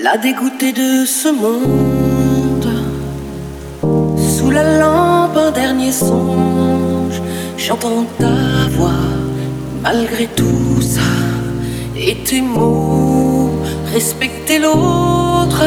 La dégoûtée de ce monde, sous la lampe un dernier songe, j'entends ta voix malgré tout ça. Et tes mots, respecter l'autre.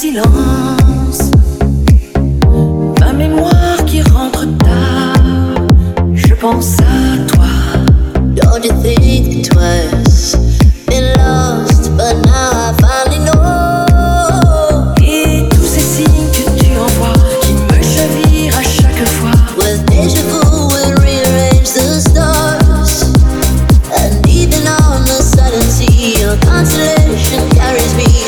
silence, ma mémoire qui rentre tard, je pense à toi. Don't you think twice? Been lost, but now I finally know. Et tous ces signes que tu envoies qui me chavirent à chaque fois. With déjà vu, we'll rearrange the stars. And even on the sudden sea, your consolation carries me.